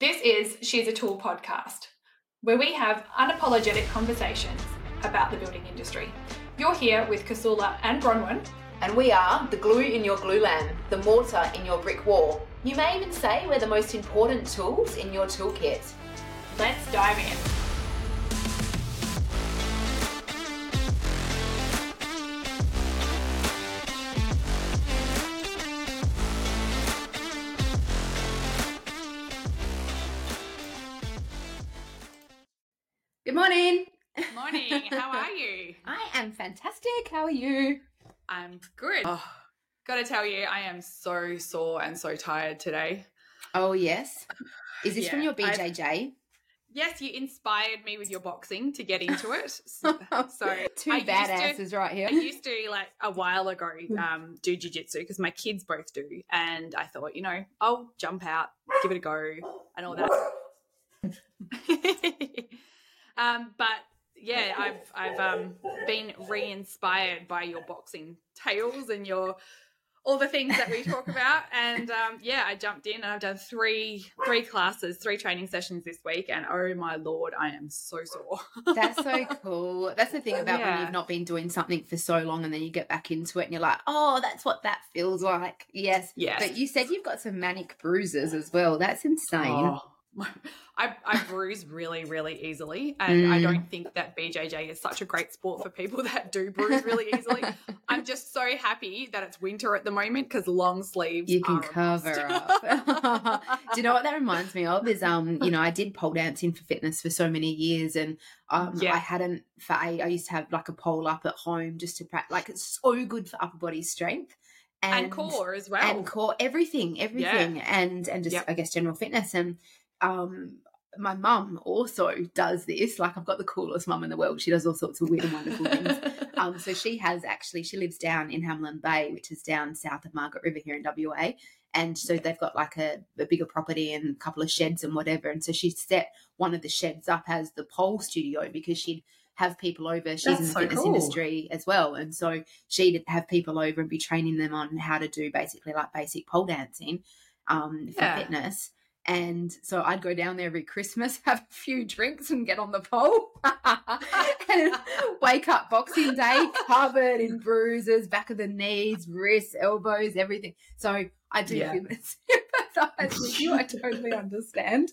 This is She's a Tool podcast, where we have unapologetic conversations about the building industry. You're here with Kasula and Bronwyn. And we are the glue in your glue land, the mortar in your brick wall. You may even say we're the most important tools in your toolkit. Let's dive in. Morning. Morning, how are you? I am fantastic. How are you? I'm good. Oh, gotta tell you, I am so sore and so tired today. Oh, yes. Is this from Yeah, your I've- BJJ? Yes, you inspired me with your boxing to get into it. So, so Two I used to- badasses right here. I used to like a while ago um, do jujitsu because my kids both do, and I thought, you know, I'll jump out, give it a go, and all that. Um, but yeah, I've I've um, been re-inspired by your boxing tales and your all the things that we talk about, and um, yeah, I jumped in and I've done three three classes, three training sessions this week, and oh my lord, I am so sore. That's so cool. That's the thing about when you've not been doing something for so long and then you get back into it and you're like, oh, that's what that feels like. Yes. Yes. But you said you've got some manic bruises as well. That's insane. Oh, I, I bruise really, really easily. And I Mm. don't think that BJJ is such a great sport for people that do bruise really easily. I'm just so happy that it's winter at the moment because long sleeves You can cover up. Do you know what that reminds me of? Is um, you know, I did pole dancing for fitness for so many years, and um, Yeah. I hadn't. For I, I used to have like a pole up at home just to practice. Like it's so good for upper body strength and core as well. and core everything everything and and just Yep. i guess general fitness and um my mum also does this like i've got the coolest mum in the world. She does all sorts of weird and wonderful things. Um so she has actually she lives down in Hamelin bay which is down south of margaret river here in wa and so they've got like a, a bigger property and a couple of sheds and whatever. And so she set one of the sheds up as the pole studio because she'd have people over. She's in the so fitness cool. industry as well. And so she'd have people over and be training them on how to do basically like basic pole dancing um, for Yeah. fitness. And so I'd go down there every Christmas, have a few drinks, and get on the pole, and wake up Boxing Day covered in bruises, back of the knees, wrists, elbows, everything. So I do Yeah. sympathise with you. I totally understand.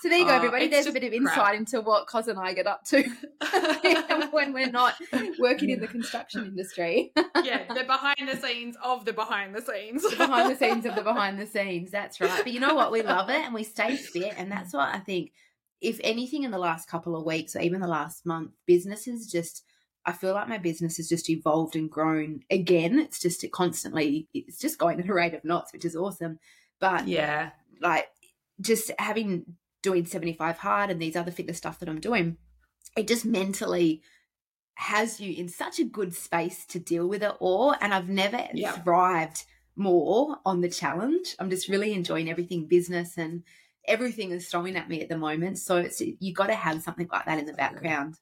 So there you go, Oh, everybody. it's There's a bit of crap. insight into what Kos and I get up to when we're not working in the construction industry. yeah, the behind the scenes of the behind the scenes. the behind the scenes of the behind the scenes. That's right. But you know what? We love it and we stay fit. And that's what I think, if anything, in the last couple of weeks or even the last month, businesses just, I feel like my business has just evolved and grown again. It's just it constantly, it's just going at a rate of knots, which is awesome. But yeah. like just having doing 75 hard and these other fitness stuff that I'm doing, it just mentally has you in such a good space to deal with it all. And I've never Yeah. thrived more on the challenge. I'm just really enjoying everything business and everything is throwing at me at the moment. So it's you got to have something like that in the background.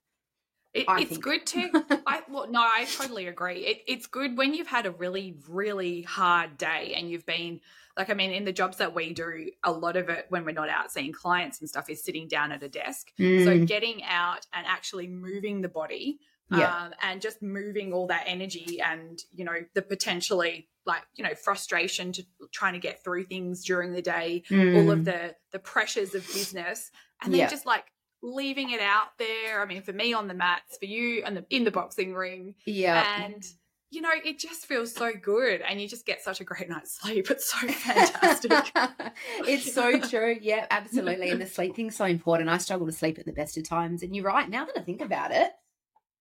It, it's think. good to. I well, no, I totally agree. It, it's good when you've had a really, really hard day and you've been like, I mean, in the jobs that we do, a lot of it when we're not out seeing clients and stuff is sitting down at a desk. So Mm, getting out and actually moving the body, Yeah. um, and just moving all that energy and you know the potentially like you know frustration to trying to get through things during the day, all mm, of the the pressures of business and then Yeah. just like leaving it out there i mean for me on the mats for you and the in the boxing ring yeah. and you know it just feels so good and you just get such a great night's sleep it's so fantastic it's so true. Yeah, absolutely. And the sleep thing's so important. I struggle to sleep at the best of times. And you're right. Now that I think about it,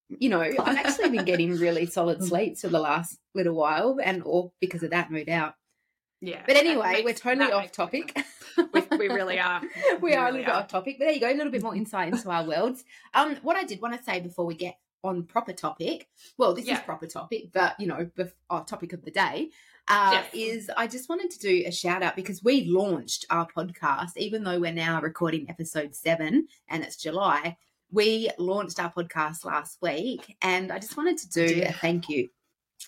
you know, I've actually been getting really solid sleeps for the last little while, and or because of that, no doubt. yeah But anyway, we're totally off topic. we, we really are we are a really little bit off topic, but there you go, a little bit more insight into our worlds. Um, what I did want to say before we get on proper topic, well, this Yeah. is proper topic, but you know, bef- our topic of the day uh, Yes. is I just wanted to do a shout out because we launched our podcast, even though we're now recording episode seven and it's July. We launched our podcast last week, and I just wanted to do Yeah. a thank you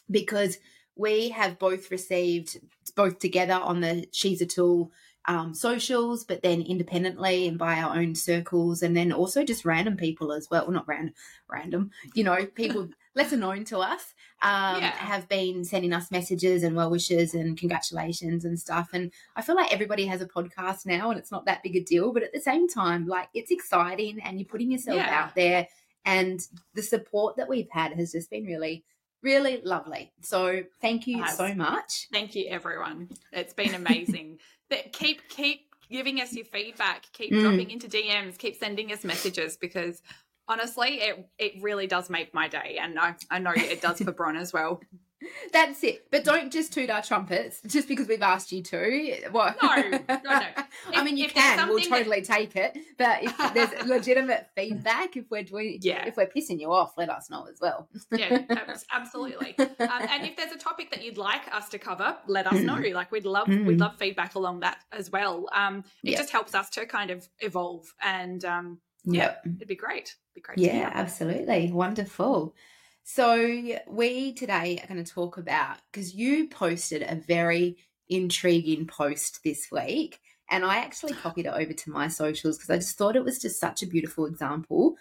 because we have both received both together on the She's a Tool um, socials, but then independently and by our own circles, and then also just random people as well. well not random, random, you know, people lesser known to us um, yeah. have been sending us messages and well wishes and congratulations and stuff. And I feel like everybody has a podcast now, and it's not that big a deal, but at the same time, like it's exciting, and you're putting yourself yeah. out there, and the support that we've had has just been really really lovely. So thank you so much. Thank you, everyone. It's been amazing. but keep keep giving us your feedback. Keep mm. dropping into DMs. Keep sending us messages because honestly, it it really does make my day, and I I know it does for Bron as well. That's it. But don't just toot our trumpets just because we've asked you to. What? No, no, no. If, I mean, you can. We'll totally that... take it. But if there's legitimate feedback, if we're doing, yeah. if we're pissing you off, let us know as well. yeah, absolutely. Um, and if there's a topic that you'd like us to cover, let us know. Mm. Like we'd love, mm. we'd love feedback along that as well. Um, it just helps us to kind of evolve, and um, yeah, yep. it'd be great. It'd be great. Yeah, absolutely, wonderful. So, we today are going to talk about because you posted a very intriguing post this week, and I actually copied it over to my socials because I just thought it was just such a beautiful example.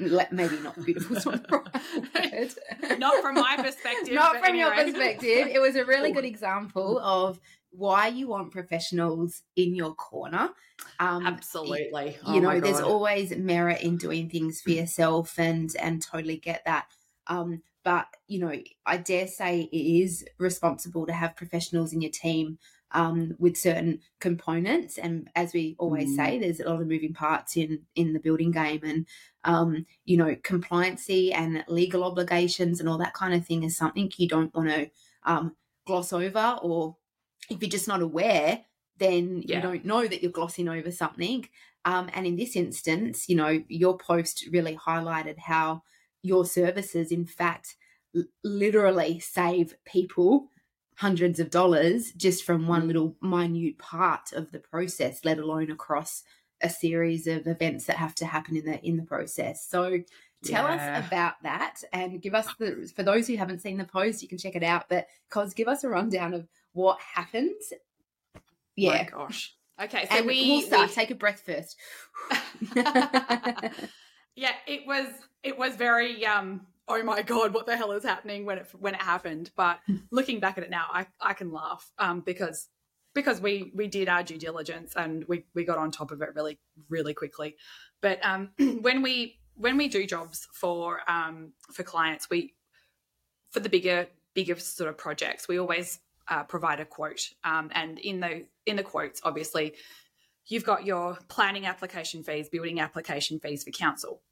Maybe not beautiful, not from my perspective. Not from your perspective. It was a really good example of why you want professionals in your corner. Um, Absolutely. you oh know, there's always merit in doing things for yourself, and and totally get that. Um, but you know, I dare say it is responsible to have professionals in your team um, with certain components. And as we always mm. say, there's a lot of moving parts in in the building game, and um, you know, compliancy and legal obligations and all that kind of thing is something you don't want to um, gloss over, or if you're just not aware, then yeah. you don't know that you're glossing over something. Um, and in this instance, you know, your post really highlighted how your services, in fact, literally save people hundreds of dollars just from one mm. little minute part of the process, let alone across a series of events that have to happen in the in the process. So tell yeah. us about that and give us the for those who haven't seen the post, you can check it out. But Kos give us a rundown of what happens. Yeah. Oh gosh. Okay, so and we, will start. We... Take a breath first. yeah, it was it was very um oh my god what the hell is happening when it when it happened? But looking back at it now i i can laugh um because because we we did our due diligence and we we got on top of it really really quickly. But um when we when we do jobs for um for clients we for the bigger bigger sort of projects we always uh, provide a quote um and in the in the quotes obviously you've got your planning application fees building application fees for council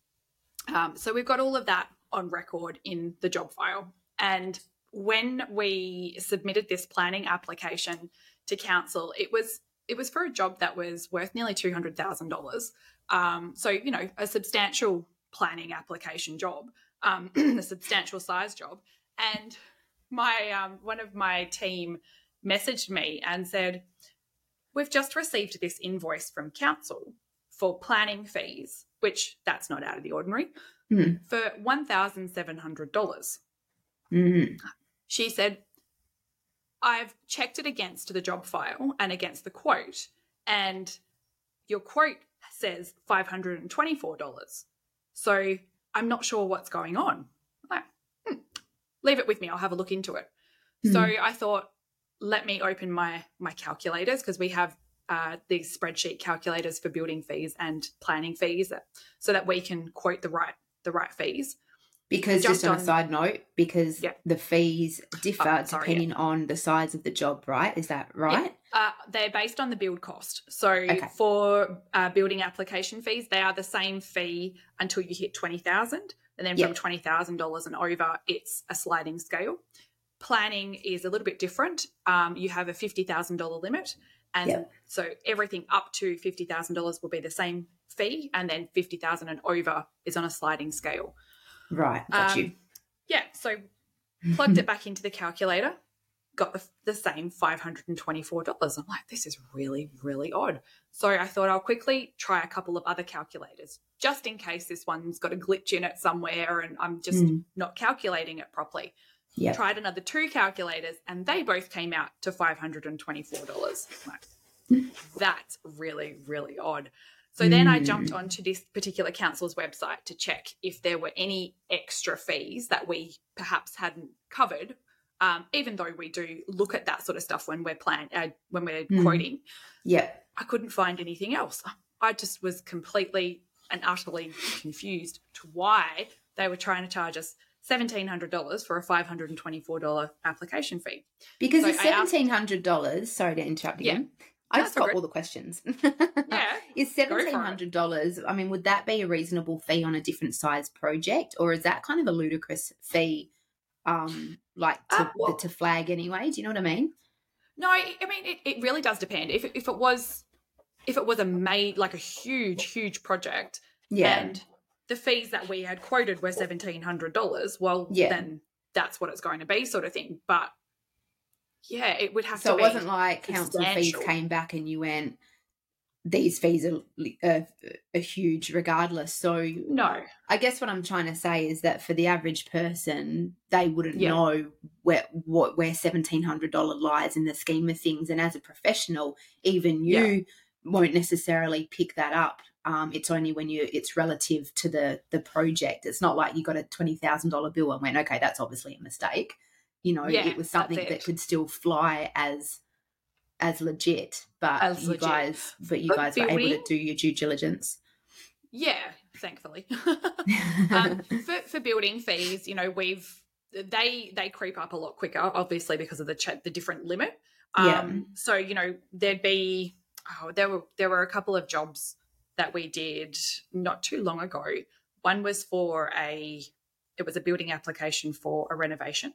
um, so we've got all of that on record in the job file. And when we submitted this planning application to council, it was it was for a job that was worth nearly two hundred thousand um, dollars. So you know, a substantial planning application job, um, a substantial size job. And my um, one of my team messaged me and said, "We've just received this invoice from council for planning fees which that's not out of the ordinary, mm. for $1,700. Mm. She said, I've checked it against the job file and against the quote, and your quote says $524. So I'm not sure what's going on. Like, hmm, leave it with me. I'll have a look into it. Mm. So I thought, let me open my my calculators because we have uh, these spreadsheet calculators for building fees and planning fees so that we can quote the right the right fees because just, on, on, a side note because yeah. the fees differ oh, sorry, depending yeah. on the size of the job right is that right yeah. uh, they're based on the build cost so okay. for uh, building application fees they are the same fee until you hit 20000 and then from $20000 and over it's a sliding scale planning is a little bit different um, you have a $50000 limit and yep. so everything up to $50,000 will be the same fee, and then 50,000 and over is on a sliding scale. Right, got um, you. Yeah, so plugged it back into the calculator, got the, the same $524. I'm like, this is really, really odd. So I thought I'll quickly try a couple of other calculators just in case this one's got a glitch in it somewhere and I'm just mm. not calculating it properly. Yep. Tried another two calculators and they both came out to $524. Like, that's really, really odd. So then I jumped Mm. onto this particular council's website to check if there were any extra fees that we perhaps hadn't covered. Um, even though we do look at that sort of stuff when we're plan uh, when we're Mm. quoting, Yeah. I couldn't find anything else. I just was completely and utterly confused to why they were trying to charge us seventeen hundred dollars for a five hundred and twenty four dollar application fee. Because So it's seventeen hundred dollars. Sorry to interrupt Yeah. again. I That's just got all the questions. Yeah, Is seventeen hundred dollars? I mean, would that be a reasonable fee on a different size project, or is that kind of a ludicrous fee? Um, like to Uh, well- to flag anyway. Do you know what I mean? No, I I mean it, it really does depend. If if it was if it was a made like a huge huge project Yeah. and the fees that we had quoted were seventeen hundred dollars, well Yeah. then that's what it's going to be, sort of thing. But yeah, it would have so to So it wasn't like council fees came back and you went, these fees are, are, are huge regardless. So no, I guess what I'm trying to say is that for the average person, they wouldn't Yeah. know where what where seventeen hundred dollar lies in the scheme of things. And as a professional, even you won't necessarily pick that up. Um, it's only when you it's relative to the the project. It's not like you got a twenty thousand dollar bill and went, okay, that's obviously a mistake. You know, Yeah, it was something that could still fly as as legit. But As you legit. guys, but you But guys were able to do your due diligence. yeah, thankfully. um, for for building fees, you know, we've they they creep up a lot quicker, obviously because of the ch- the different limit. Um, Yeah. So you know, there'd be oh, there were there were a couple of jobs that we did not too long ago. One was for a it was a building application for a renovation,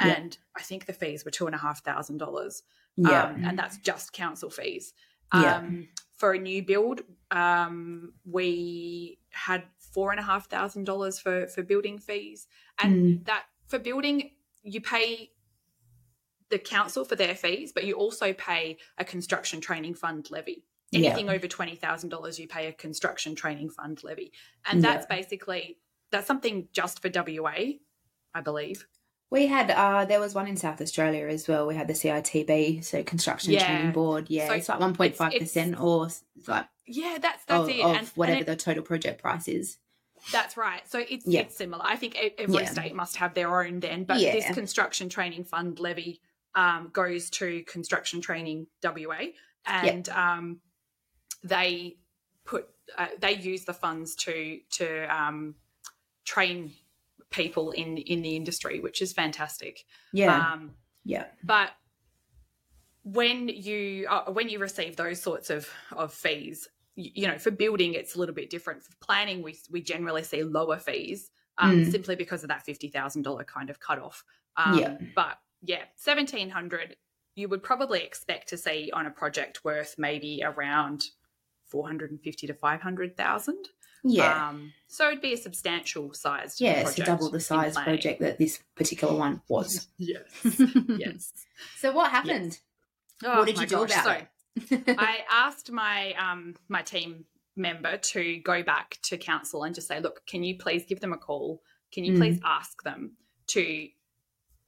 Yeah. and I think the fees were two and a half thousand dollars. yeah, Um, and that's just council fees. Yeah. Um, for a new build, um, we had four and a half thousand dollars for for building fees, and Mm. that for building you pay the council for their fees, but you also pay a construction training fund levy. Yeah. Anything over twenty thousand dollars, you pay a construction training fund levy, and Yeah. that's basically that's something just for WA, I believe. We had uh there was one in South Australia as well. We had the CITB, so Construction Yeah. Training Board. Yeah, So it's like one point five percent or like Yeah, that's that's of, it. of And- and whatever it- the total project price is. That's right. So it's Yeah. it's similar. I think every Yeah. state must have their own then, but Yeah. this construction training fund levy um, goes to construction training WA, and um, they put uh, they use the funds to to um, train people in in the industry, which is fantastic. Yeah, Um, yeah, but when you uh, when you receive those sorts of of fees you, you know for building it's a little bit different for planning we we generally see lower fees um, Mm. simply because of that $50000 kind of cutoff um, Yeah. but yeah 1700 you would probably expect to see on a project worth maybe around 450 to 500000 yeah, um, so it'd be a substantial sized yeah. project So double the size project that this particular one was. yes yes So what happened? Oh, what did you do gosh. about so, it? I asked my um my team member to go back to council and just say, look, can you please give them a call? Can you Mm. please ask them to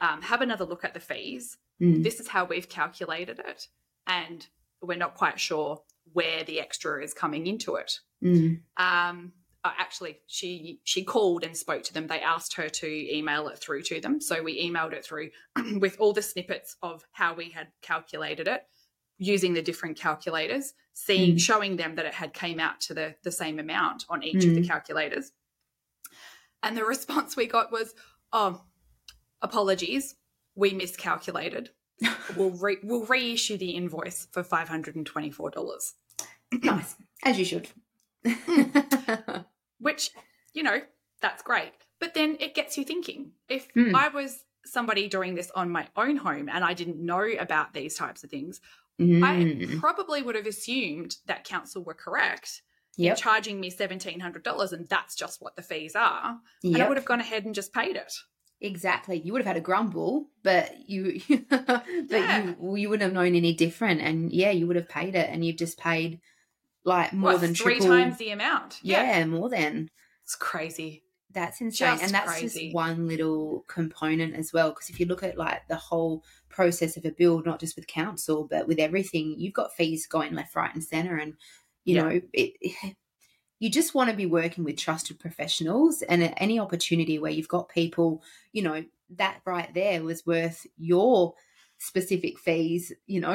um, have another look at the fees? Mm, This is how we've calculated it, and we're not quite sure where the extra is coming into it. mm, Um, uh, actually, she she called and spoke to them. They asked her to email it through to them, so we emailed it through with all the snippets of how we had calculated it using the different calculators, seeing Mm. showing them that it had came out to the the same amount on each of the Mm. calculators. And the response we got was, "Oh, apologies, we miscalculated. We'll re- we'll reissue the invoice for five hundred and twenty four dollars." nice, as you should. which you know that's great. But then it gets you thinking. If Hmm. i was somebody doing this on my own home and i didn't know about these types of things i Mm, probably would have assumed that council were correct in Yep, charging me $1700 and that's just what the fees are. And i would have gone ahead and just paid it Exactly. You would have had a grumble, but you but Yeah. you you wouldn't have known any different and yeah, you would have paid it and you've just paid like more What, than three triple times the amount yeah, more than. it's crazy That's insane. Just and that's crazy. just one little component as well. Because if you look at like the whole process of a build, not just with council, but with everything, you've got fees going left, right, and center. And, you Yeah. know, it, you just want to be working with trusted professionals. And at any opportunity where you've got people, you know, that right there was worth your specific fees, you know,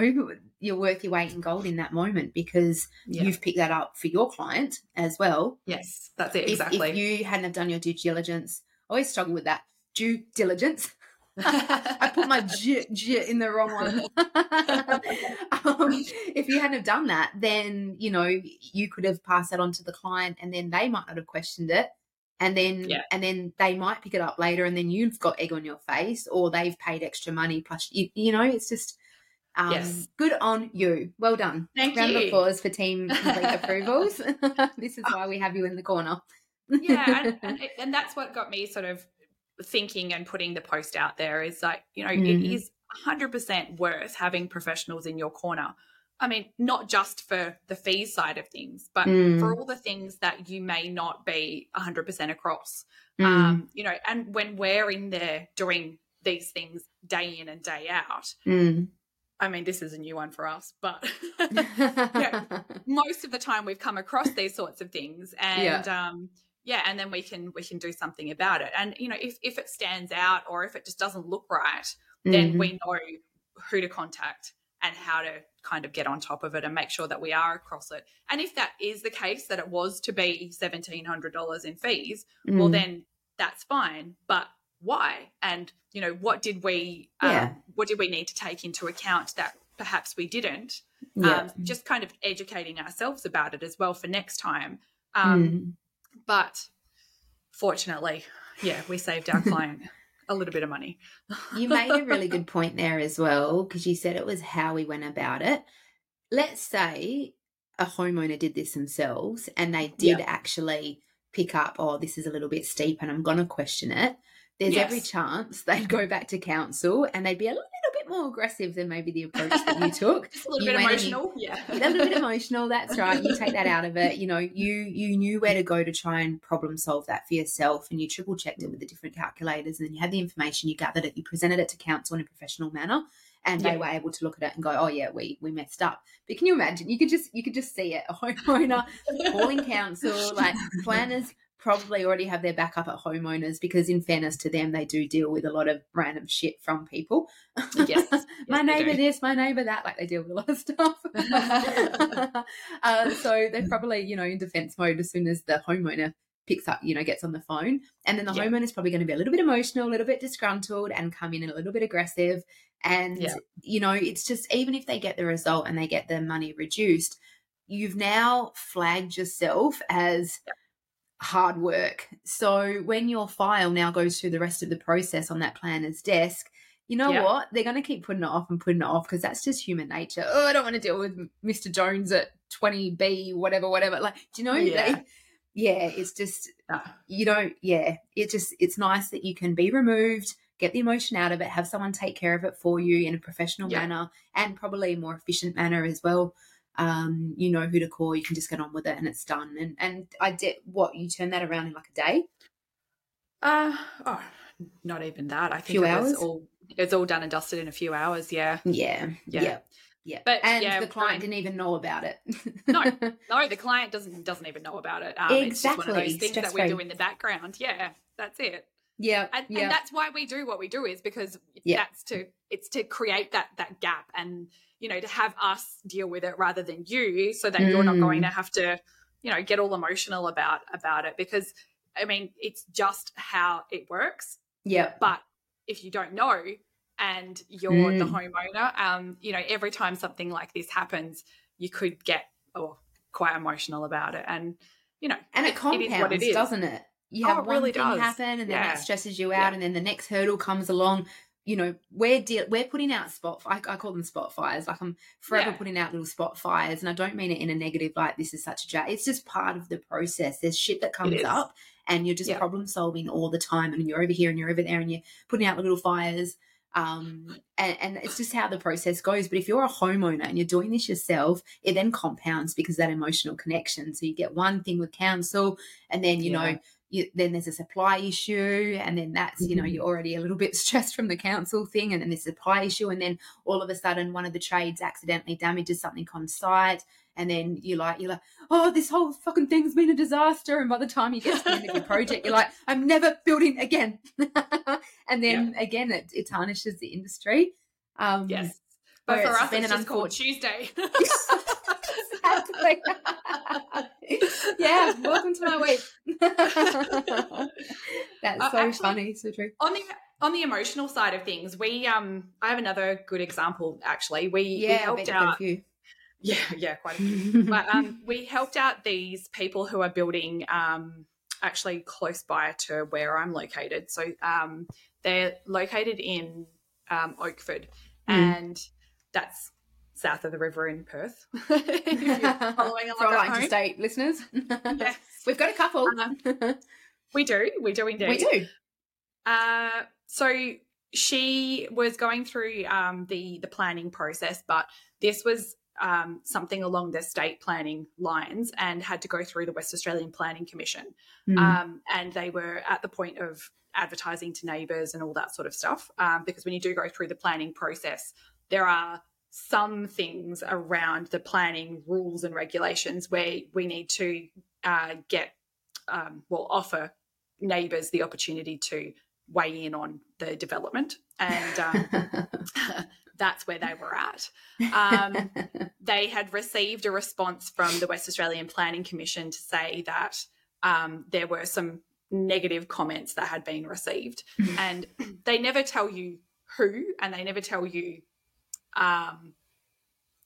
you're worth your weight in gold in that moment because Yeah. you've picked that up for your client as well yes, that's it if- exactly. If, you hadn't have done your due diligence, I always struggle with that due diligence. I put my j, j in the wrong one. um, if you hadn't have done that, then you know you could have passed that on to the client, and then they might not have questioned it, and then Yeah. and then they might pick it up later, and then you've got egg on your face, or they've paid extra money plus you, you know it's just. Um, Yes. Good on you. Well done. Thank you. Round of applause for team complete approvals. this is why we have you in the corner. yeah and, and, it- and that's what got me sort of thinking and putting the post out there is like you know Mhm. it is 100% worth having professionals in your corner i mean not just for the fees side of things but Mm. for all the things that you may not be 100% across Mm. um you know and when we're in there doing these things day in and day out Mm. i mean this is a new one for us but Yeah. most of the time we've come across these sorts of things and um yeah and then we can we can do something about it and you know if if it stands out or if it just doesn't look right then Mhm. we know who to contact and how to kind of get on top of it and make sure that we are across it and if that is the case that it was to be $1700 in fees well Mm. then that's fine but why and you know what did we um, what did we need to take into account that perhaps we didn't yeah. um, just kind of educating ourselves about it as well for next time. Um, Mm. But fortunately, yeah, we saved our client a little bit of money. you made a really good point there as well because you said it was how we went about it. Let's say a homeowner did this themselves and they did actually pick up, oh, this is a little bit steep and I'm going to question it. There's every chance they'd go back to council and they'd be a little bit more aggressive than maybe the approach that you took. Just a little You bit went and you- emotional. Yeah. a little bit emotional that's right you take that out of it you know you you knew where to go to try and problem solve that for yourself and you triple checked it mm. with the different calculators and then you had the information you gathered it you presented it to council in a professional manner and they were able to look at it and go oh yeah we we messed up but can you imagine you could just you could just see it a homeowner calling council like planners probably already have their backup at homeowners because in fairness to them they do deal with a lot of random shit from people Yes. my Yes, they neighbor this, my neighbor that. Like they deal with a lot of stuff. uh, so they're probably, you know, in defense mode as soon as the homeowner picks up, you know, gets on the phone. And then the Yeah. is probably going to be a little bit emotional, a little bit disgruntled, and come in a little bit aggressive. And, Yeah. you know, it's just even if they get the result and they get their money reduced, you've now flagged yourself as hard work. So when your file now goes through the rest of the process on that planner's desk, you know Yeah. what? They're going to keep putting it off and putting it off because that's just human nature. Oh, I don't want to deal with Mr. Jones at 20B, whatever, whatever. Like, do you know? Yeah. They, yeah, it's just, uh. you don't, yeah, it just, it's nice that you can be removed, get the emotion out of it, have someone take care of it for you in a professional Yeah. manner and probably a more efficient manner as well. Um, you know who to call, you can just get on with it and it's done. And, and I did what, you turn that around in like a day? Uh, oh, not even that. I think Few it was all it's all done and dusted in a few hours. Yeah. Yeah. Yeah. Yeah. Yeah. But, and yeah, the client didn't even know about it. No. No, the client doesn't doesn't even know about it. Um, It's just one of those things Stress that we do in the background. Yeah, that's it. yeah. and, yeah. and that's why we do what we do is because Yeah. that's to it's to create that that gap and you know to have us deal with it rather than you so that you're not Mm. going to have to you know get all emotional about about it because i mean it's just how it works yeah. but if you don't know and you're the Mm. homeowner um you know every time something like this happens you could get oh, quite emotional about it and you know And it it is compounds, what it is doesn't it? You Oh, have it one really thing does. happen, and then Yeah. that stresses you out, Yeah. and then the next hurdle comes along. You know, we're de- we're putting out spot. I, I call them spot fires. Like I'm forever Yeah. putting out little spot fires, and I don't mean it in a negative. Like this is such a jack. It's just part of the process. There's shit that comes up, and you're just Yeah. problem solving all the time, and you're over here and you're over there, and you're putting out the little fires. Um, and, and it's just how the process goes. But if you're a homeowner and you're doing this yourself, it then compounds because of that emotional connection. So you get one thing with council, and then you Yeah. know you, then there's a supply issue, and then that's you know Mhm. you're already a little bit stressed from the council thing, and then there's a supply issue, and then all of a sudden one of the trades accidentally damages something on site, and then you're like you're like oh this whole fucking thing's been a disaster, and by the time you get to the end of your project, you're like I'm never building again, and then again it, it tarnishes the industry. Um, Yes. But for it's us, been it's an just called Tuesday. Exactly. yeah, welcome to my week. That's Uh, so actually- funny, so true. on the on the emotional side of things, we um I have another good example actually. We, we Yeah, I helped out few. yeah, yeah, quite a few. but um we helped out these people who are building um actually close by to where I'm located. So um they're located in um Oakford Mm. and that's south of the river in Perth. following along For our home. interstate listeners, Yes. we've got a couple. Um, We do, we do indeed. we do. Uh, so she was going through um, the the planning process, but this was um, something along the state planning lines and had to go through the West Australian Planning Commission. Mm. Um, and they were at the point of advertising to neighbours and all that sort of stuff. Um, because when you do go through the planning process, there are some things around the planning rules and regulations where we need to uh, get, um, well, offer neighbours the opportunity to weigh in on the development. And um, that's where they were at. Um, they had received a response from the West Australian Planning Commission to say that um, there were some negative comments that had been received, and they never tell you who, and they never tell you um,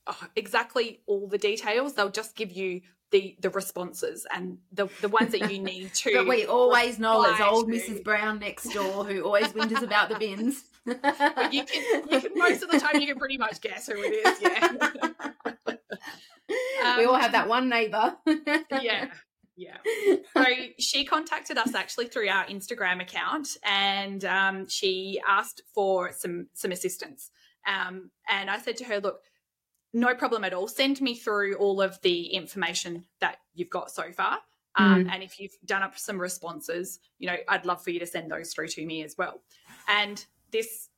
oh, exactly all the details. They'll just give you the the responses and the the ones that you need to. but we always know it's old to. Mrs. Brown next door who always whinges about the bins. But you can, you can most of the time you can pretty much guess who it is. Yeah. we all Um, have that one neighbour. yeah. Yeah. So she contacted us actually through our Instagram account, and um, she asked for some some assistance. Um, and I said to her, "Look, no problem at all. Send me through all of the information that you've got so far, um, and if you've done up some responses, you know, I'd love for you to send those through to me as well." And this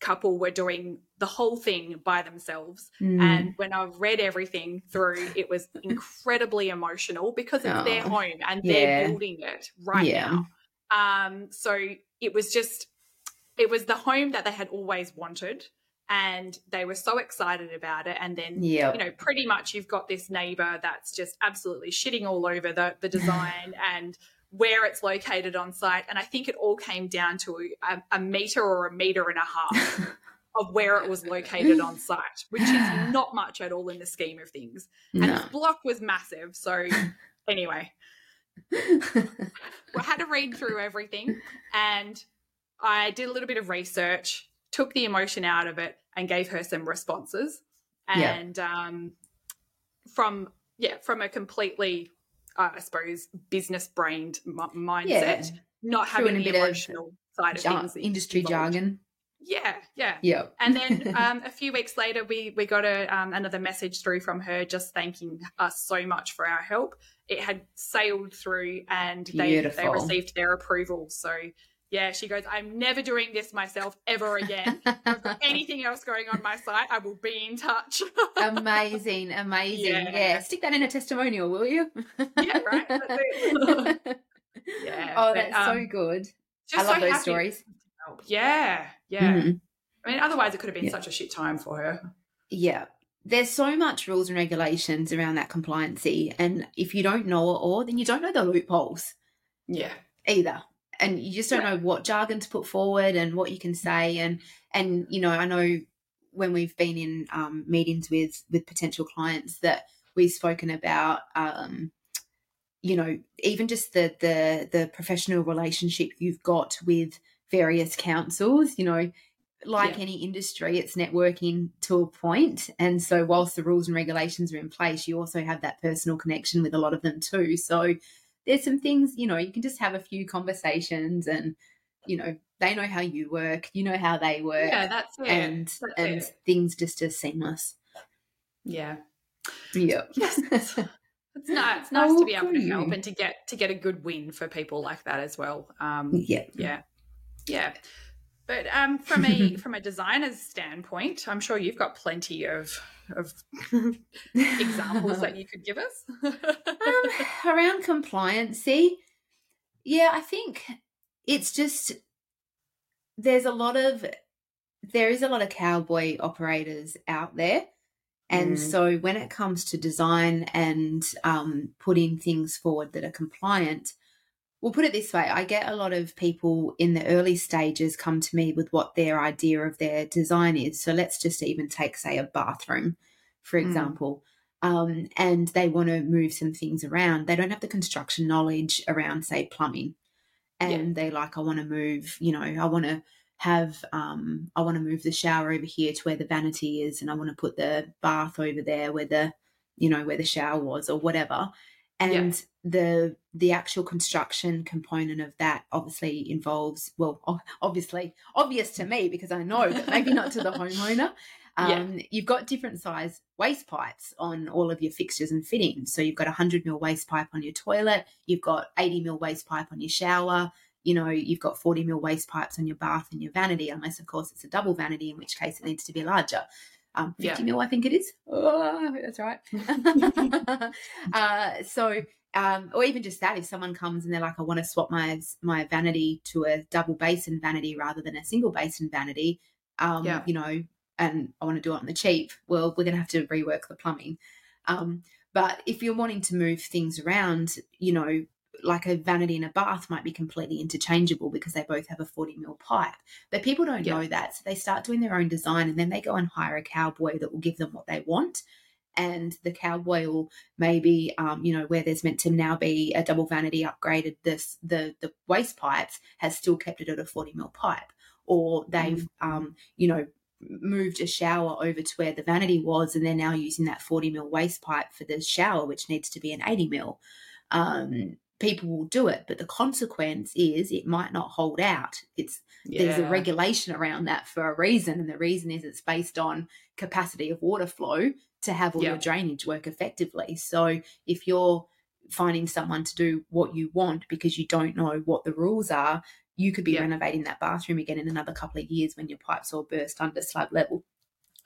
couple were doing the whole thing by themselves Mm. and when I read everything through, it was incredibly emotional because it's their Oh, home and yeah. they're building it right Yeah. now. Um, so it was just, it was the home that they had always wanted, and they were so excited about it. And then, yeah. you know, pretty much you've got this neighbor that's just absolutely shitting all over the the design and where it's located on site. And I think it all came down to a, a meter or a meter and a half of where it was located on site, which is not much at all in the scheme of things. And the block was massive. So, anyway, I had to read through everything and I did a little bit of research, took the emotion out of it, and gave her some responses. Yeah. And um, from, yeah, from a completely, uh, I suppose, business brained m- mindset, yeah. not in having the bit of emotional side of Jar- things. industry involved. jargon. Yeah, yeah. Yeah. And then um, a few weeks later, we we got a, um, another message through from her just thanking us so much for our help. It had sailed through, and they they received their approval. So yeah, she goes, "I'm never doing this myself ever again. If I've got anything else going on my site, I will be in touch." amazing, amazing. Yeah. Yeah. Stick that in a testimonial, will you? yeah, right. Yeah, Oh, but, that's so um, good. Just I love so those stories. Yeah, yeah. Mhm. I mean, otherwise it could have been Yeah. such a shit time for her. Yeah. There's so much rules and regulations around that compliancy. And if you don't know it all, then you don't know the loopholes Yeah, either. And you just don't know what jargon to put forward and what you can say. And and you know, I know when we've been in um, meetings with with potential clients that we've spoken about um, you know, even just the the the professional relationship you've got with various councils, you know, like Yeah. any industry, it's networking to a. And so, whilst the rules and regulations are in place, you also have that personal connection with a lot of them too. So, there's some things, you know, you can just have a few conversations and, you know, they know how you work, you know how they work, yeah, that's it. and That's and it. things just are seamless. Yeah. Yeah. Yes. It's nice. It's nice oh, to be able to help and to get to get a good win for people like that as well. Um, yeah, yeah, yeah. But um, from a from a designer's standpoint, I'm sure you've got plenty of of examples that you could give us um, around compliancy. Yeah, I think it's just there's a lot of there is a lot of cowboy operators out there. And mm. so when it comes to design and um, putting things forward that are compliant, we'll put it this way I get a lot of people in the early stages come to me with what their idea of their design is. So let's just even take, say, a bathroom, for mm. example. Um, and they want to move some things around. They don't have the construction knowledge around, say, plumbing. And yeah. they like, I want to move, you know, I want to have um, I want to move the shower over here to where the vanity is, and I want to put the bath over there where the you know where the shower was or whatever. And yeah. the the actual construction component of that obviously involves well obviously obvious to me because I know but maybe not to the homeowner. Um, yeah. You've got different size waste pipes on all of your fixtures and fittings. So you've got a 100 mil waste pipe on your toilet, you've got 80 mil waste pipe on your shower, you know, you've got 40 mil waste pipes on your bath and your vanity, unless, of course, it's a double vanity, in which case it needs to be larger. Um, 50 yeah. mil, I think it is. Oh, that's right. uh, so, um, or even just that, if someone comes and they're like, I want to swap my my vanity to a double basin vanity rather than a single basin vanity, um, yeah. you know, and I want to do it on the cheap, well, we're going to have to rework the plumbing. Um, but if you're wanting to move things around, you know, like a vanity and a bath might be completely interchangeable because they both have a 40 mil pipe. But people don't yeah. know that. So they start doing their own design and then they go and hire a cowboy that will give them what they want. And the cowboy will maybe, um, you know, where there's meant to now be a double vanity upgraded, this the the waste pipes has still kept it at a 40 mil pipe, or they've, mm. um, you know, moved a shower over to where the vanity was, and they're now using that 40 mil waste pipe for the shower, which needs to be an 80 mil. Um, people will do it but the consequence is it might not hold out it's yeah. there's a regulation around that for a reason and the reason is it's based on capacity of water flow to have all yeah. your drainage work effectively so if you're finding someone to do what you want because you don't know what the rules are you could be yeah. renovating that bathroom again in another couple of years when your pipes all burst under slab level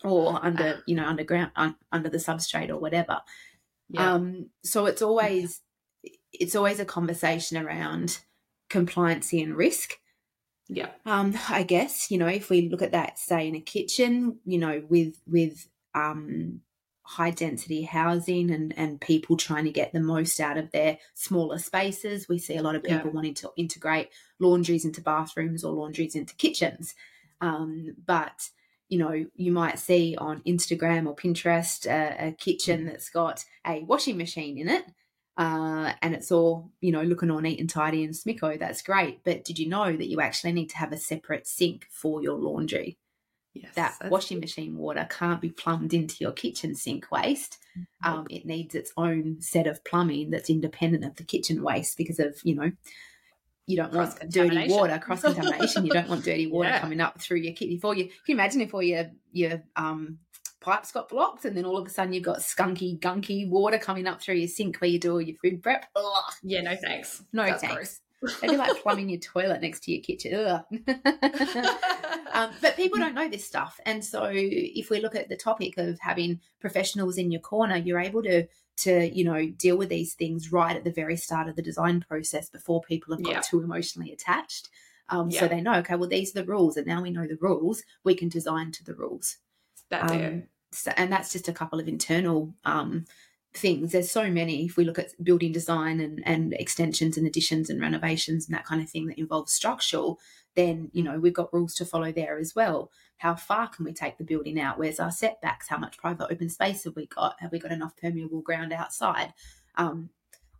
or under you know underground un, under the substrate or whatever um so it's always it's always a conversation around compliancy and risk. Yeah. Um, I guess, you know, if we look at that, say in a kitchen, you know, with with um high density housing and, and people trying to get the most out of their smaller spaces. We see a lot of people yeah. wanting to integrate laundries into bathrooms or laundries into kitchens. Um, but you know, you might see on Instagram or Pinterest a kitchen that's got a washing machine in it uh, and it's all you know looking all neat and tidy and smicko that's great. But did you know that you actually need to have a separate sink for your laundry? Yes, that washing machine water can't be plumbed into your kitchen sink waste. Mm-hmm. um, it needs its own set of plumbing that's independent of the kitchen waste because of you know you don't want dirty water cross contamination you don't want dirty water yeah. coming up through your kitchen before you can you imagine if all your your um pipes got blocked, and then all of a sudden you've got skunky, gunky water coming up through your sink where you do all your food prep. Ugh. Yeah, no thanks. No That's thanks. It'd be like plumbing your toilet next to your kitchen. um, but people don't know this stuff, and so if we look at the topic of having professionals in your corner, you're able to to you know deal with these things right at the very start of the design process before people have got yeah. too emotionally attached. Um, yeah. So they know, okay, well, these are the rules, and now we know the rules, we can design to the rules. That's um, it and that's just a couple of internal um, things. There's so many. If we look at building design and, and extensions and additions and renovations and that kind of thing that involves structural, then you know we've got rules to follow there as well. How far can we take the building out? Where's our setbacks? How much private open space have we got? Have we got enough permeable ground outside? Um,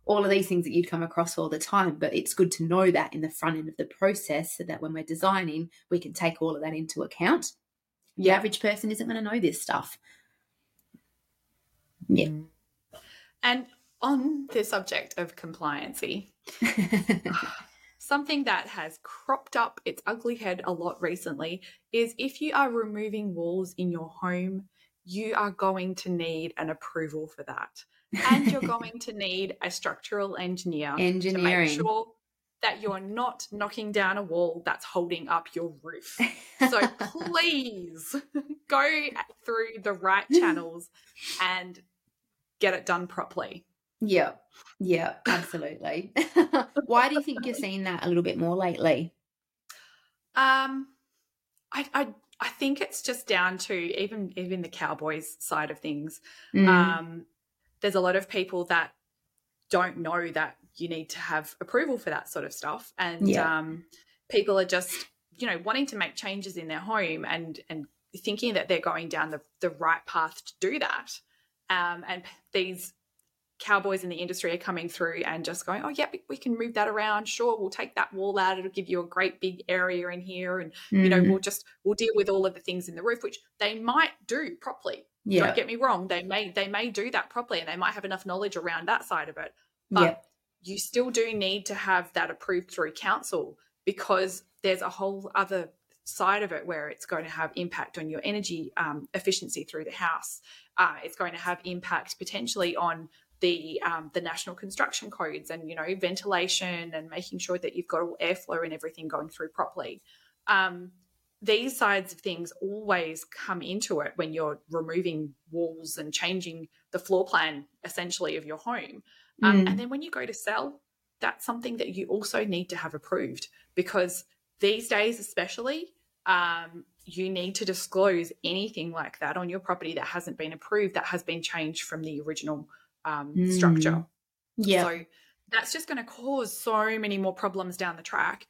all of these things that you'd come across all the time, but it's good to know that in the front end of the process so that when we're designing, we can take all of that into account the average person isn't going to know this stuff. Yeah. Mm. And on the subject of compliancy, something that has cropped up its ugly head a lot recently is if you are removing walls in your home, you are going to need an approval for that. and you're going to need a structural engineer Engineering. to make sure that you're not knocking down a wall that's holding up your roof. So please go through the right channels and get it done properly. yeah, yeah, absolutely. Why do you think you're seeing that a little bit more lately? Um, I, I I think it's just down to even even the Cowboys side of things. Mm, Um, there's a lot of people that don't know that you need to have approval for that sort of stuff, and Yeah. um, people are just you know wanting to make changes in their home and and thinking that they're going down the the right path to do that. Um, and these cowboys in the industry are coming through and just going, oh, yeah, we- can move that around. Sure, we'll take that wall out. It'll give you a great big area in here. And, you know, mm, we'll just, we'll deal with all of the things in the roof, which they might do properly. yeah, Don't get me wrong. They may, they may do that properly and they might have enough knowledge around that side of it. But yeah, you still do need to have that approved through council because there's a whole other side of it where it's going to have impact on your energy um, efficiency through the house. Uh, it's going to have impact potentially on the um, the national construction codes and you know ventilation and making sure that you've got all airflow and everything going through properly. Um, these sides of things always come into it when you're removing walls and changing the floor plan essentially of your home. Um, mm, and then when you go to sell, that's something that you also need to have approved because these days, especially, um, you need to disclose anything like that on your property that hasn't been approved, that has been changed from the original um, Mm. structure. yeah. So that's just going to cause so many more problems down the track.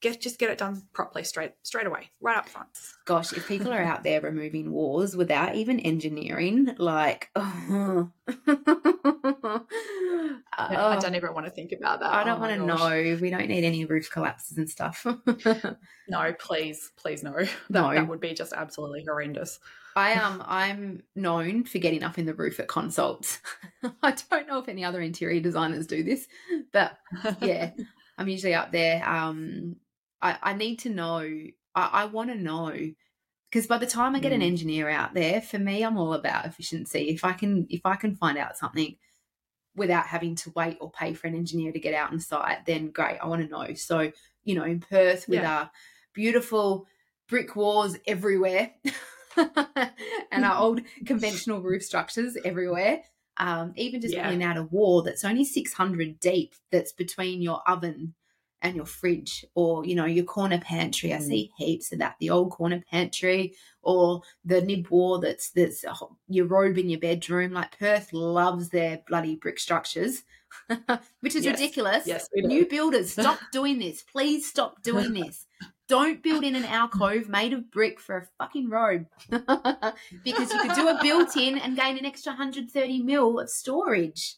Get just get it done properly, straight straight away, right up front. Gosh, if people are out there removing walls without even engineering, like, oh, I oh, don't even want to think about that. I Oh don't my want to know. We don't need any roof collapses and stuff. No, please, please no. That, No. that would be just absolutely horrendous. I um I'm known for getting up in the roof at consults. I don't know if any other interior designers do this, but yeah, I'm usually up there. Um, I I need to know. I, I want to know because by the time I get an Mm. engineer out there, for me, I'm all about efficiency. If I can if I can find out something without having to wait or pay for an engineer to get out on site, then great. I want to know. So you know, in Perth with our beautiful brick walls everywhere. and our old conventional roof structures everywhere. Um, even just Yeah. pulling out a wall that's only 600 deep that's between your oven and your fridge or, you know, your corner pantry. I Mm. see heaps of that. The old corner pantry or the nib wall that's, that's your robe in your bedroom. Like Perth loves their bloody brick structures, which is Yes. ridiculous. Yes. New builders, stop doing this. Please stop doing this. Don't build in an alcove made of brick for a fucking robe. because you could do a built in and gain an extra 130 mil of storage.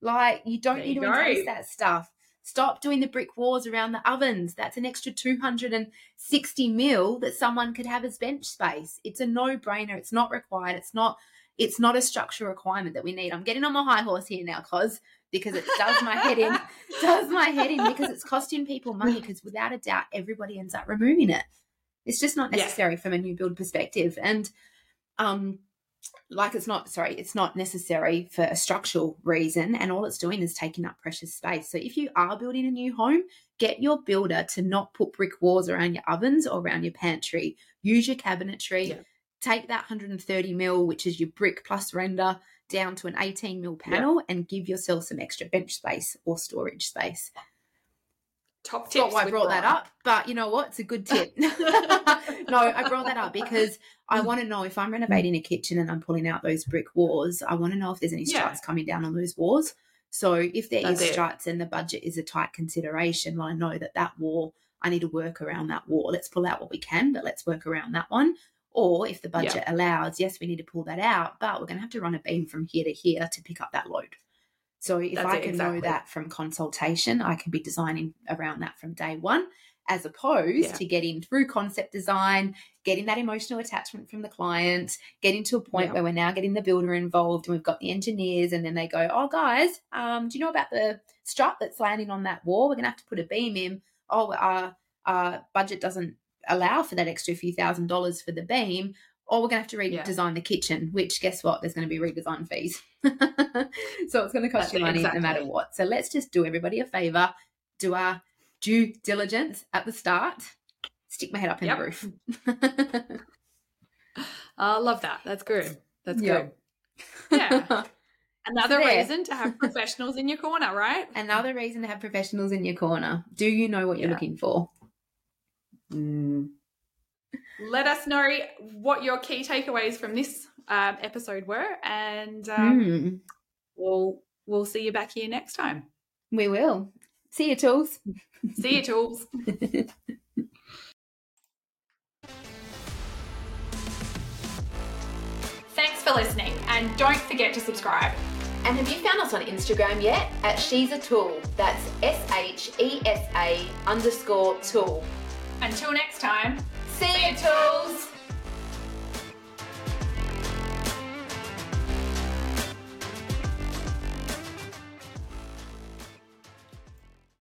Like, you don't There need to go. increase that stuff. Stop doing the brick walls around the ovens. That's an extra 260 mil that someone could have as bench space. It's a no brainer. It's not required. It's not. It's not a structural requirement that we need. I'm getting on my high horse here now, cause because it does my head in, does my head in because it's costing people money. Because without a doubt, everybody ends up removing it. It's just not Yeah. necessary from a new build perspective, and um, like it's not sorry, it's not necessary for a structural reason, and all it's doing is taking up precious space. So if you are building a new home, get your builder to not put brick walls around your ovens or around your pantry. Use your cabinetry. Yeah. Take that 130 mil, which is your brick plus render, down to an 18 mil panel, and give yourself some extra bench space or storage space. Top Not why I brought that up, but you know what? It's a good tip. no, I brought that up because I want to know if I'm renovating a kitchen and I'm pulling out those brick walls, I want to know if there's any Yeah. struts coming down on those walls. So if there is That's it. struts and the budget is a tight consideration, well, I know that that wall, I need to work around that wall. Let's pull out what we can, but let's work around that one. Or if the budget allows, yes, we need to pull that out, but we're going to have to run a beam from here to here to pick up that load. So if That's I it, can know that from consultation, I can be designing around that from day one, as opposed Yeah. to getting through concept design, getting that emotional attachment from the client, getting to a point Yeah. where we're now getting the builder involved and we've got the engineers, and then they go, "Oh, guys, um, do you know about the strut that's landing on that wall? We're going to have to put a beam in. Oh, our, our budget doesn't allow for that extra few thousand dollars for the beam." Or we're going to have to Yeah. redesign the kitchen, which guess what? There's going to be redesign fees. so it's going to cost That's you money exactly. no matter what. So let's just do everybody a favor, do our due diligence at the start, stick my head up in Yep. the roof. I love that. That's good. That's Yep. good. Yeah. Another reason to have professionals in your corner, right? Another reason to have professionals in your corner. Do you know what you're Yeah. looking for? Mm. Let us know what your key takeaways from this um, episode were, and um, Hmm. we'll we'll see you back here next time. We will. See you, tools. See you, tools. Thanks for listening, and don't forget to subscribe. And have you found us on Instagram yet? At She's a Tool. That's S H E S A underscore tool. Until next time, See you, tools.